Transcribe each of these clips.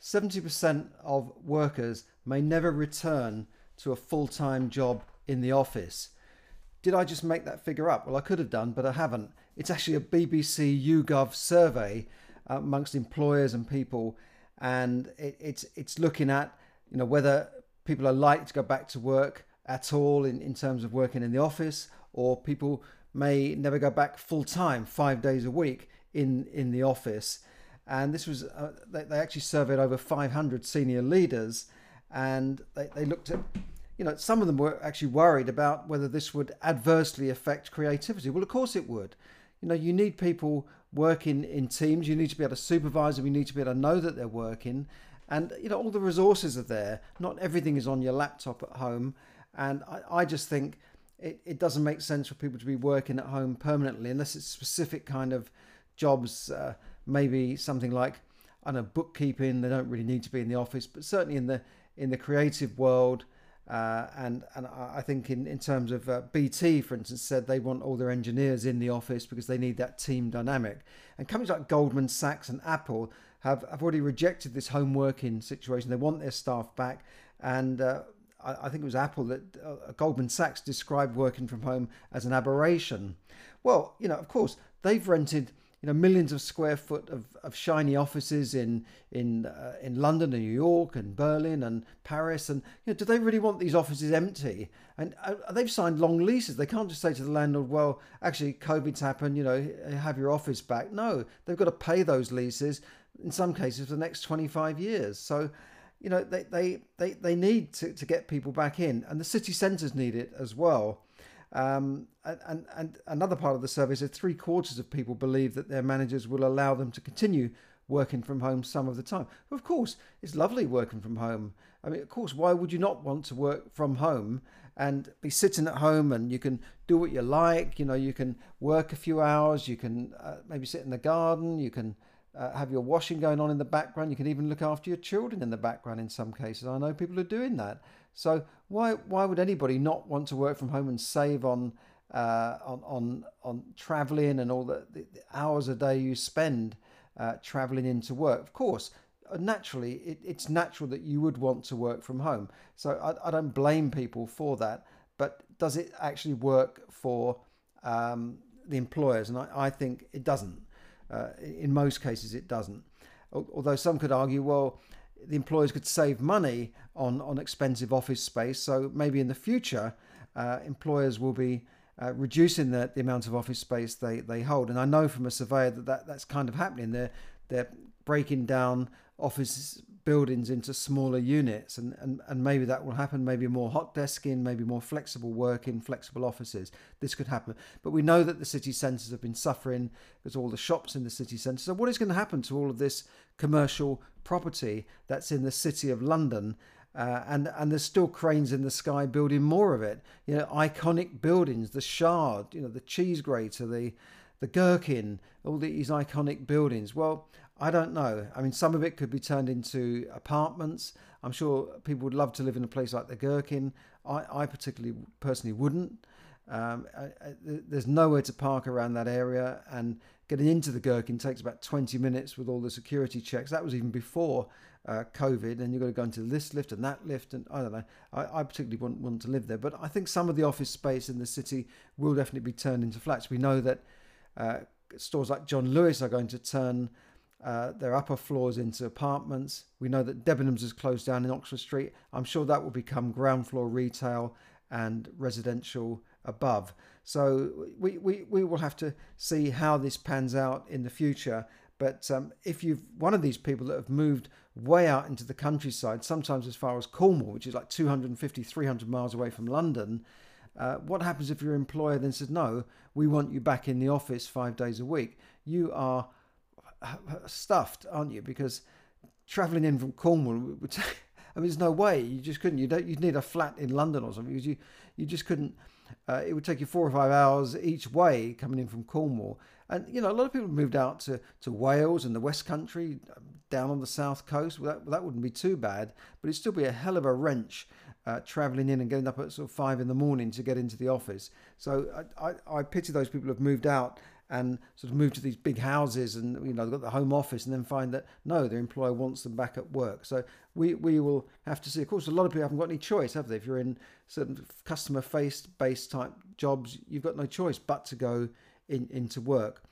70% of workers may never return to a full time job in the office. Did I just make that figure up? Well, I could have done, but I haven't. It's actually a BBC YouGov survey uh, amongst employers and people, and it, it's it's looking at you know whether people are likely to go back to work at all in, in terms of working in the office, or people may never go back full time, five days a week in in the office. And this was uh, they, they actually surveyed over 500 senior leaders, and they, they looked at you know, some of them were actually worried about whether this would adversely affect creativity. Well, of course it would. You know, you need people working in teams. You need to be able to supervise them. You need to be able to know that they're working. And, you know, all the resources are there. Not everything is on your laptop at home. And I, I just think it, it doesn't make sense for people to be working at home permanently unless it's specific kind of jobs, uh, maybe something like, I know, bookkeeping. They don't really need to be in the office, but certainly in the in the creative world, uh, and and I think in, in terms of uh, BT, for instance, said they want all their engineers in the office because they need that team dynamic. And companies like Goldman Sachs and Apple have, have already rejected this home working situation. They want their staff back. And uh, I, I, think it was Apple that uh, Goldman Sachs described working from home as an aberration. Well, you know, of course, they've rented you know millions of square foot of, of shiny offices in in uh, in London and New York and Berlin and Paris and you know do they really want these offices empty? And uh, they've signed long leases. They can't just say to the landlord well actually COVID's happened you know have your office back. No they've got to pay those leases in some cases for the next 25 years. So you know they they they, they need to, to get people back in. And the city centres need it as well um, and, and another part of the survey is that three quarters of people believe that their managers will allow them to continue working from home some of the time. Of course, it's lovely working from home. I mean, of course, why would you not want to work from home and be sitting at home and you can do what you like? You know, you can work a few hours, you can uh, maybe sit in the garden, you can uh, have your washing going on in the background, you can even look after your children in the background in some cases. I know people are doing that. So why why would anybody not want to work from home and save on uh, on on on traveling and all the, the, hours a day you spend uh, traveling into work? Of course, uh, naturally, it, it's natural that you would want to work from home. So I, I don't blame people for that. But does it actually work for um, the employers? And I, I think it doesn't. Uh, in most cases, it doesn't. Although some could argue, well, the employers could save money on, on expensive office space. So maybe in the future, uh, employers will be uh, reducing the, the amount of office space they, they hold. And I know from a surveyor that, that that's kind of happening. They're, they're breaking down office buildings into smaller units and, and, and maybe that will happen maybe more hot desking maybe more flexible working flexible offices. This could happen. But we know that the city centres have been suffering because all the shops in the city centre so what is going to happen to all of this commercial property that's in the city of london? Uh, and and there's still cranes in the sky building more of it. You know iconic buildings the shard you know the cheese grater the the gherkin all these iconic buildings. Well I don't know. I mean, some of it could be turned into apartments. I'm sure people would love to live in a place like the Gherkin. I, I particularly, personally, wouldn't. Um, I, I, there's nowhere to park around that area, and getting into the Gherkin takes about 20 minutes with all the security checks. That was even before uh, COVID, and you've got to go into this lift and that lift, and I don't know. I, I particularly wouldn't want to live there, but I think some of the office space in the city will definitely be turned into flats. We know that uh, stores like John Lewis are going to turn uh, their upper floors into apartments. We know that Debenhams has closed down in Oxford Street. I'm sure that will become ground floor retail and residential above. So we, we, we will have to see how this pans out in the future. But um, if you've one of these people that have moved way out into the countryside, sometimes as far as Cornwall, which is like 250, 300 miles away from London, uh, what happens if your employer then says, no, we want you back in the office five days a week? You are stuffed, aren't you? Because travelling in from Cornwall would take, I mean, there's no way you just couldn't. You don't. You'd need a flat in London or something because you you just couldn't. Uh, it would take you four or five hours each way coming in from Cornwall. And you know, a lot of people moved out to, to Wales and the West Country, down on the south coast. Well, that, that wouldn't be too bad, but it'd still be a hell of a wrench uh, travelling in and getting up at sort of five in the morning to get into the office. So I, I, I pity those people who've moved out and sort of move to these big houses and you know they've got the home office and then find that no their employer wants them back at work. So we we will have to see. Of course a lot of people haven't got any choice have they? If you're in certain customer face based type jobs you've got no choice but to go in into work.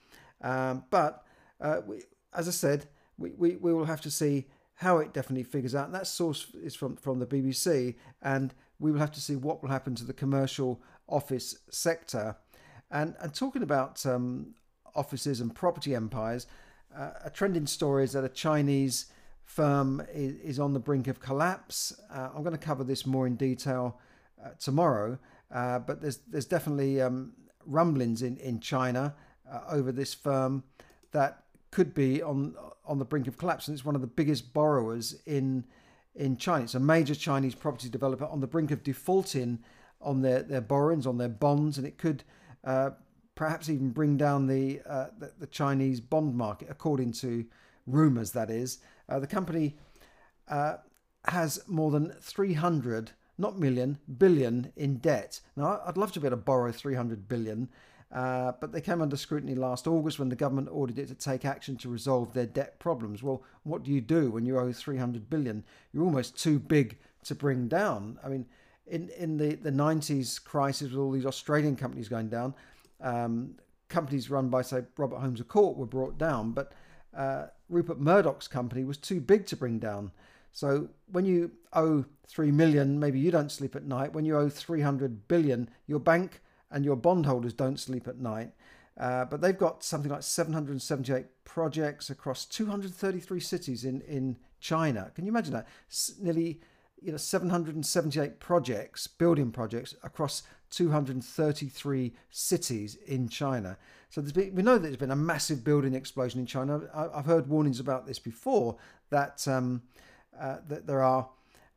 Um, but uh, we, as i said we, we, we will have to see how it definitely figures out. And that source is from from the bbc and we will have to see what will happen to the commercial office sector and, and talking about um, offices and property empires, uh, a trending story is that a Chinese firm is, is on the brink of collapse. Uh, I'm going to cover this more in detail uh, tomorrow, uh, but there's there's definitely um, rumblings in in China uh, over this firm that could be on on the brink of collapse, and it's one of the biggest borrowers in in China. It's a major Chinese property developer on the brink of defaulting on their, their borrowings, on their bonds, and it could uh, perhaps even bring down the, uh, the, the Chinese bond market, according to rumours. That is, uh, the company uh, has more than 300, not million, billion in debt. Now, I'd love to be able to borrow 300 billion. Uh, but they came under scrutiny last August when the government ordered it to take action to resolve their debt problems. Well, what do you do when you owe 300 billion? You're almost too big to bring down. I mean, in in the the 90s crisis with all these Australian companies going down, um, companies run by say Robert Holmes à Court were brought down, but uh, Rupert Murdoch's company was too big to bring down. So when you owe three million, maybe you don't sleep at night. When you owe 300 billion, your bank and your bondholders don't sleep at night. Uh, but they've got something like 778 projects across 233 cities in, in China. Can you imagine that? S- nearly you know 778 projects, building projects across 233 cities in China. So been, we know that there's been a massive building explosion in China. I, have heard warnings about this before that um, uh, that there are.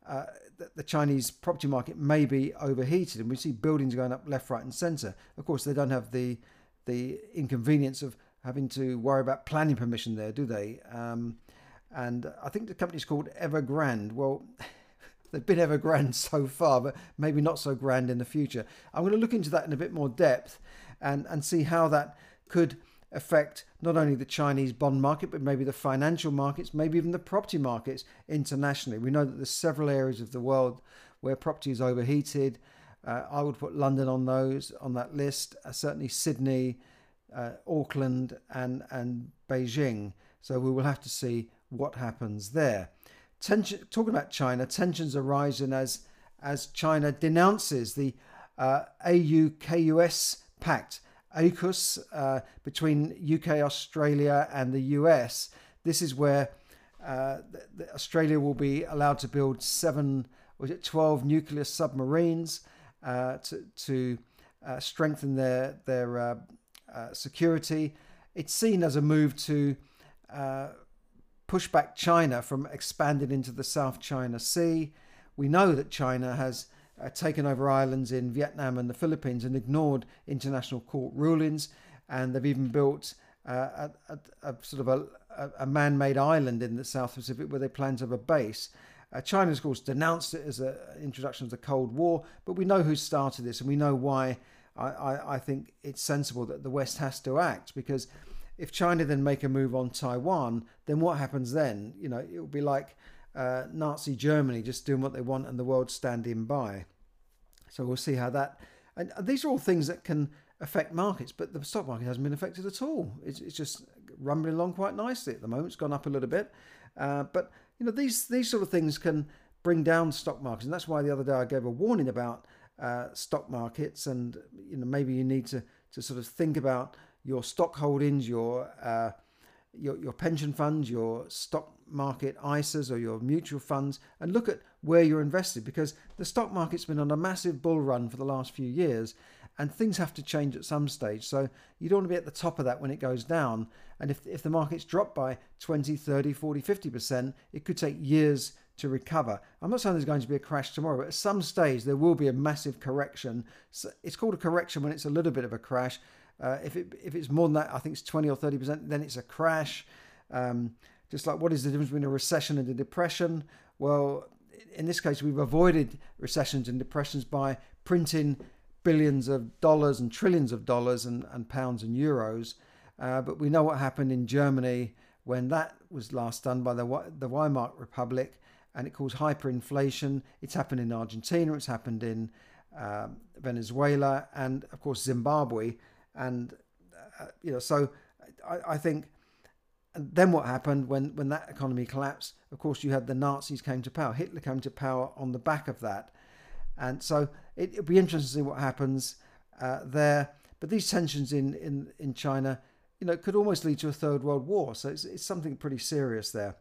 Uh, that the Chinese property market may be overheated, and we see buildings going up left, right, and centre. Of course, they don't have the the inconvenience of having to worry about planning permission there, do they? Um, and I think the company's called Evergrande. Well, They've been ever grand so far, but maybe not so grand in the future. I'm going to look into that in a bit more depth and, and see how that could affect not only the Chinese bond market, but maybe the financial markets, maybe even the property markets internationally. We know that there's several areas of the world where property is overheated. Uh, I would put London on those on that list. Uh, certainly Sydney, uh, Auckland, and and Beijing. So we will have to see what happens there. Tension, talking about China, tensions are rising as as China denounces the uh, AU-KUS pact, AUKUS, uh, between UK, Australia, and the US. This is where uh, Australia will be allowed to build seven, was it twelve nuclear submarines uh, to to uh, strengthen their their uh, security. It's seen as a move to push back China from expanding into the South China Sea. We know that China has uh, taken over islands in Vietnam and the Philippines and ignored international court rulings, and they've even built uh, a, a, a, sort of a, a man-made island in the South Pacific where they plan to have a base. Uh, China, of course, denounced it as an introduction of the Cold War, but we know who started this, and we know why. I, I, I think it's sensible that the West has to act because if China then make a move on Taiwan, then what happens then? You know, it will be like uh, Nazi Germany just doing what they want and the world standing by. So we'll see how that. And these are all things that can affect markets, but the stock market hasn't been affected at all. It's, it's just rumbling along quite nicely at the moment. It's gone up a little bit, uh, but you know these these sort of things can bring down stock markets, and that's why the other day I gave a warning about uh, stock markets, and you know maybe you need to to sort of think about your stock holdings, your uh, your, your pension funds, your stock market ISAs or your mutual funds, and look at where you're invested because the stock market's been on a massive bull run for the last few years and things have to change at some stage. So you don't want to be at the top of that when it goes down. And if, if the market's dropped by 20, 30, 40, 50%, it could take years to recover. I'm not saying there's going to be a crash tomorrow, but at some stage there will be a massive correction. So it's called a correction when it's a little bit of a crash. Uh, if it if it's more than that, I think it's 20 or 30 percent, then it's a crash. Um, just like what is the difference between a recession and a depression? Well, in this case, we've avoided recessions and depressions by printing billions of dollars and trillions of dollars and, and pounds and euros. Uh, but we know what happened in Germany when that was last done by the, the Weimar Republic and it caused hyperinflation. It's happened in Argentina, it's happened in um, Venezuela, and of course Zimbabwe. And, uh, you know, so I, I think and then what happened when, when that economy collapsed? Of course, you had the Nazis came to power. Hitler came to power on the back of that. And so it, will be interesting to see what happens uh, there. But these tensions in, in, in China, you know, could almost lead to a third world war. So it's, it's something pretty serious there.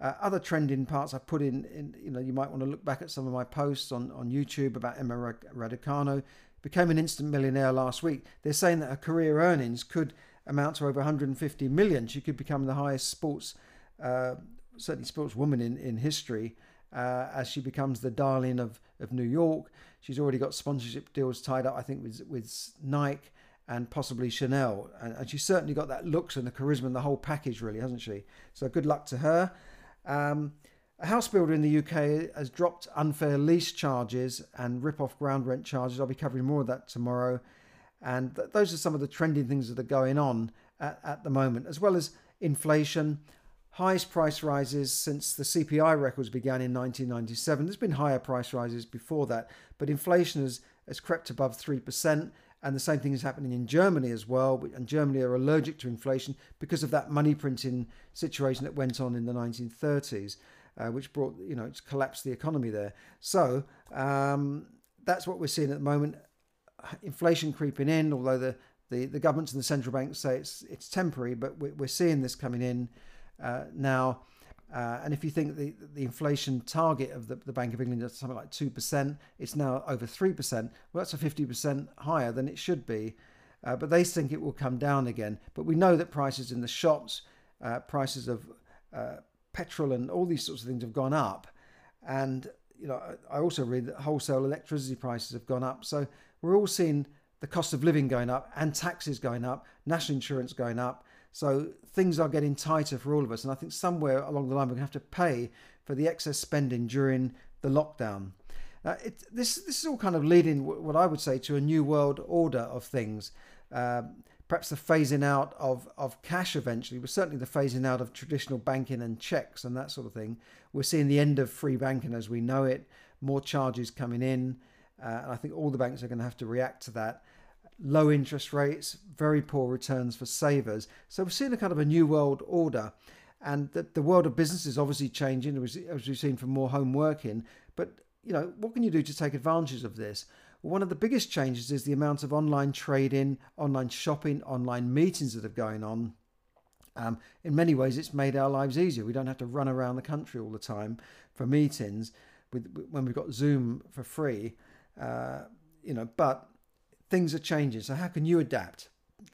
Uh, other trending parts I put in, in, you know, you might want to look back at some of my posts on, on YouTube about Emma Raducanu. Became an instant millionaire last week. They're saying that her career earnings could amount to over 150 million. She could become the highest sports, uh, certainly sportswoman in, in history, uh, as she becomes the darling of, of New York. She's already got sponsorship deals tied up, I think, with, with Nike and possibly Chanel. And, and she's certainly got that looks and the charisma and the whole package, really, hasn't she? So good luck to her. Um, a house builder in the UK has dropped unfair lease charges and rip off ground rent charges. I'll be covering more of that tomorrow. And th- those are some of the trending things that are going on at, at the moment, as well as inflation, highest price rises since the CPI records began in 1997. There's been higher price rises before that, but inflation has, has crept above 3%. And the same thing is happening in Germany as well. And Germany are allergic to inflation because of that money printing situation that went on in the 1930s, uh, which brought, you know, it's collapsed the economy there. So um, that's what we're seeing at the moment inflation creeping in, although the, the, the governments and the central banks say it's it's temporary, but we're, we're seeing this coming in uh, now. Uh, and if you think the the inflation target of the, the Bank of England is something like two percent, it's now over three percent. Well, that's a fifty percent higher than it should be. Uh, but they think it will come down again. But we know that prices in the shops, uh, prices of uh, petrol, and all these sorts of things have gone up. And you know, I also read that wholesale electricity prices have gone up. So we're all seeing the cost of living going up and taxes going up, national insurance going up. So things are getting tighter for all of us. And I think somewhere along the line, we're going to have to pay for the excess spending during the lockdown. It, this, this is all kind of leading, what I would say, to a new world order of things. Uh, perhaps the phasing out of, of cash eventually, but certainly the phasing out of traditional banking and checks and that sort of thing. We're seeing the end of free banking as we know it, more charges coming in. Uh, and I think all the banks are going to have to react to that. Low interest rates, very poor returns for savers. So we're seeing a kind of a new world order. And the, the world of business is obviously changing, as we've seen from more home working. But, you know, what can you do to take advantage of this? One of the biggest changes is the amount of online trading, online shopping, online meetings that are going on. Um, in many ways, it's made our lives easier. We don't have to run around the country all the time for meetings with, when we've got Zoom for free. Uh, you know, but things are changing. So how can you adapt?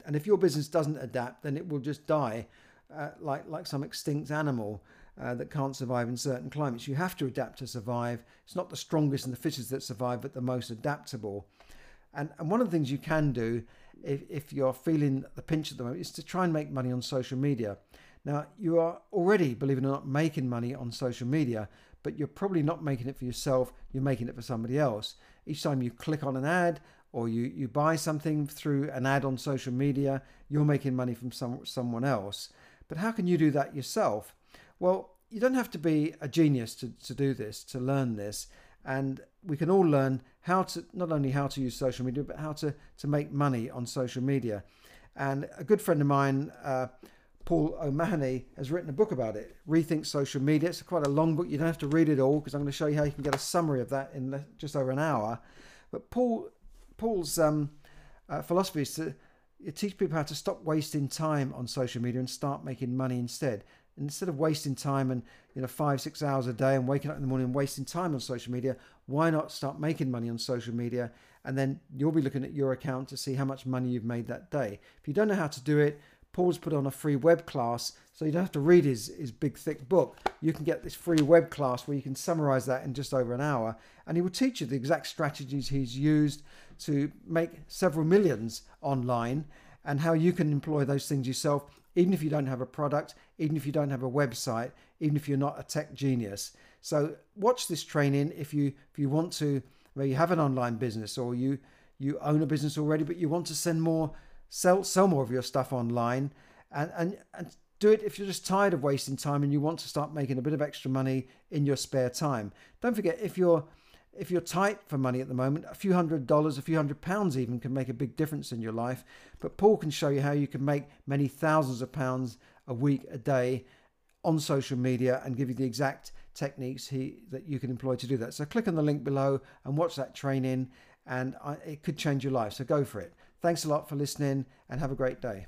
And if your business doesn't adapt, then it will just die, uh, like like some extinct animal uh, that can't survive in certain climates. You have to adapt to survive. It's not the strongest and the fittest that survive, but the most adaptable. And and one of the things you can do if, if you're feeling the pinch at the moment is to try and make money on social media. Now you are already, believe it or not, making money on social media, but you're probably not making it for yourself. You're making it for somebody else each time you click on an ad or you, you buy something through an ad on social media, you're making money from some, someone else. But how can you do that yourself? Well, you don't have to be a genius to, to do this, to learn this. And we can all learn how to, not only how to use social media, but how to, to make money on social media. And a good friend of mine, uh, Paul O'Mahony has written a book about it, Rethink Social Media. It's quite a long book. You don't have to read it all because I'm going to show you how you can get a summary of that in just over an hour. But Paul, Paul's um, uh, philosophy is to teach people how to stop wasting time on social media and start making money instead. Instead of wasting time and you know five six hours a day and waking up in the morning and wasting time on social media, why not start making money on social media? And then you'll be looking at your account to see how much money you've made that day. If you don't know how to do it, Paul's put on a free web class, so you don't have to read his, his big thick book. You can get this free web class where you can summarize that in just over an hour, and he will teach you the exact strategies he's used to make several millions online and how you can employ those things yourself, even if you don't have a product, even if you don't have a website, even if you're not a tech genius. So watch this training if you if you want to, where you have an online business or you you own a business already, but you want to send more sell sell more of your stuff online and, and, and do it if you're just tired of wasting time and you want to start making a bit of extra money in your spare time. Don't forget, if you're if you're tight for money at the moment, a few hundred dollars, a few hundred pounds even can make a big difference in your life. But Paul can show you how you can make many thousands of pounds a week, a day on social media and give you the exact techniques he that you can employ to do that. So click on the link below and watch that training and I, it could change your life. So go for it. Thanks a lot for listening and have a great day.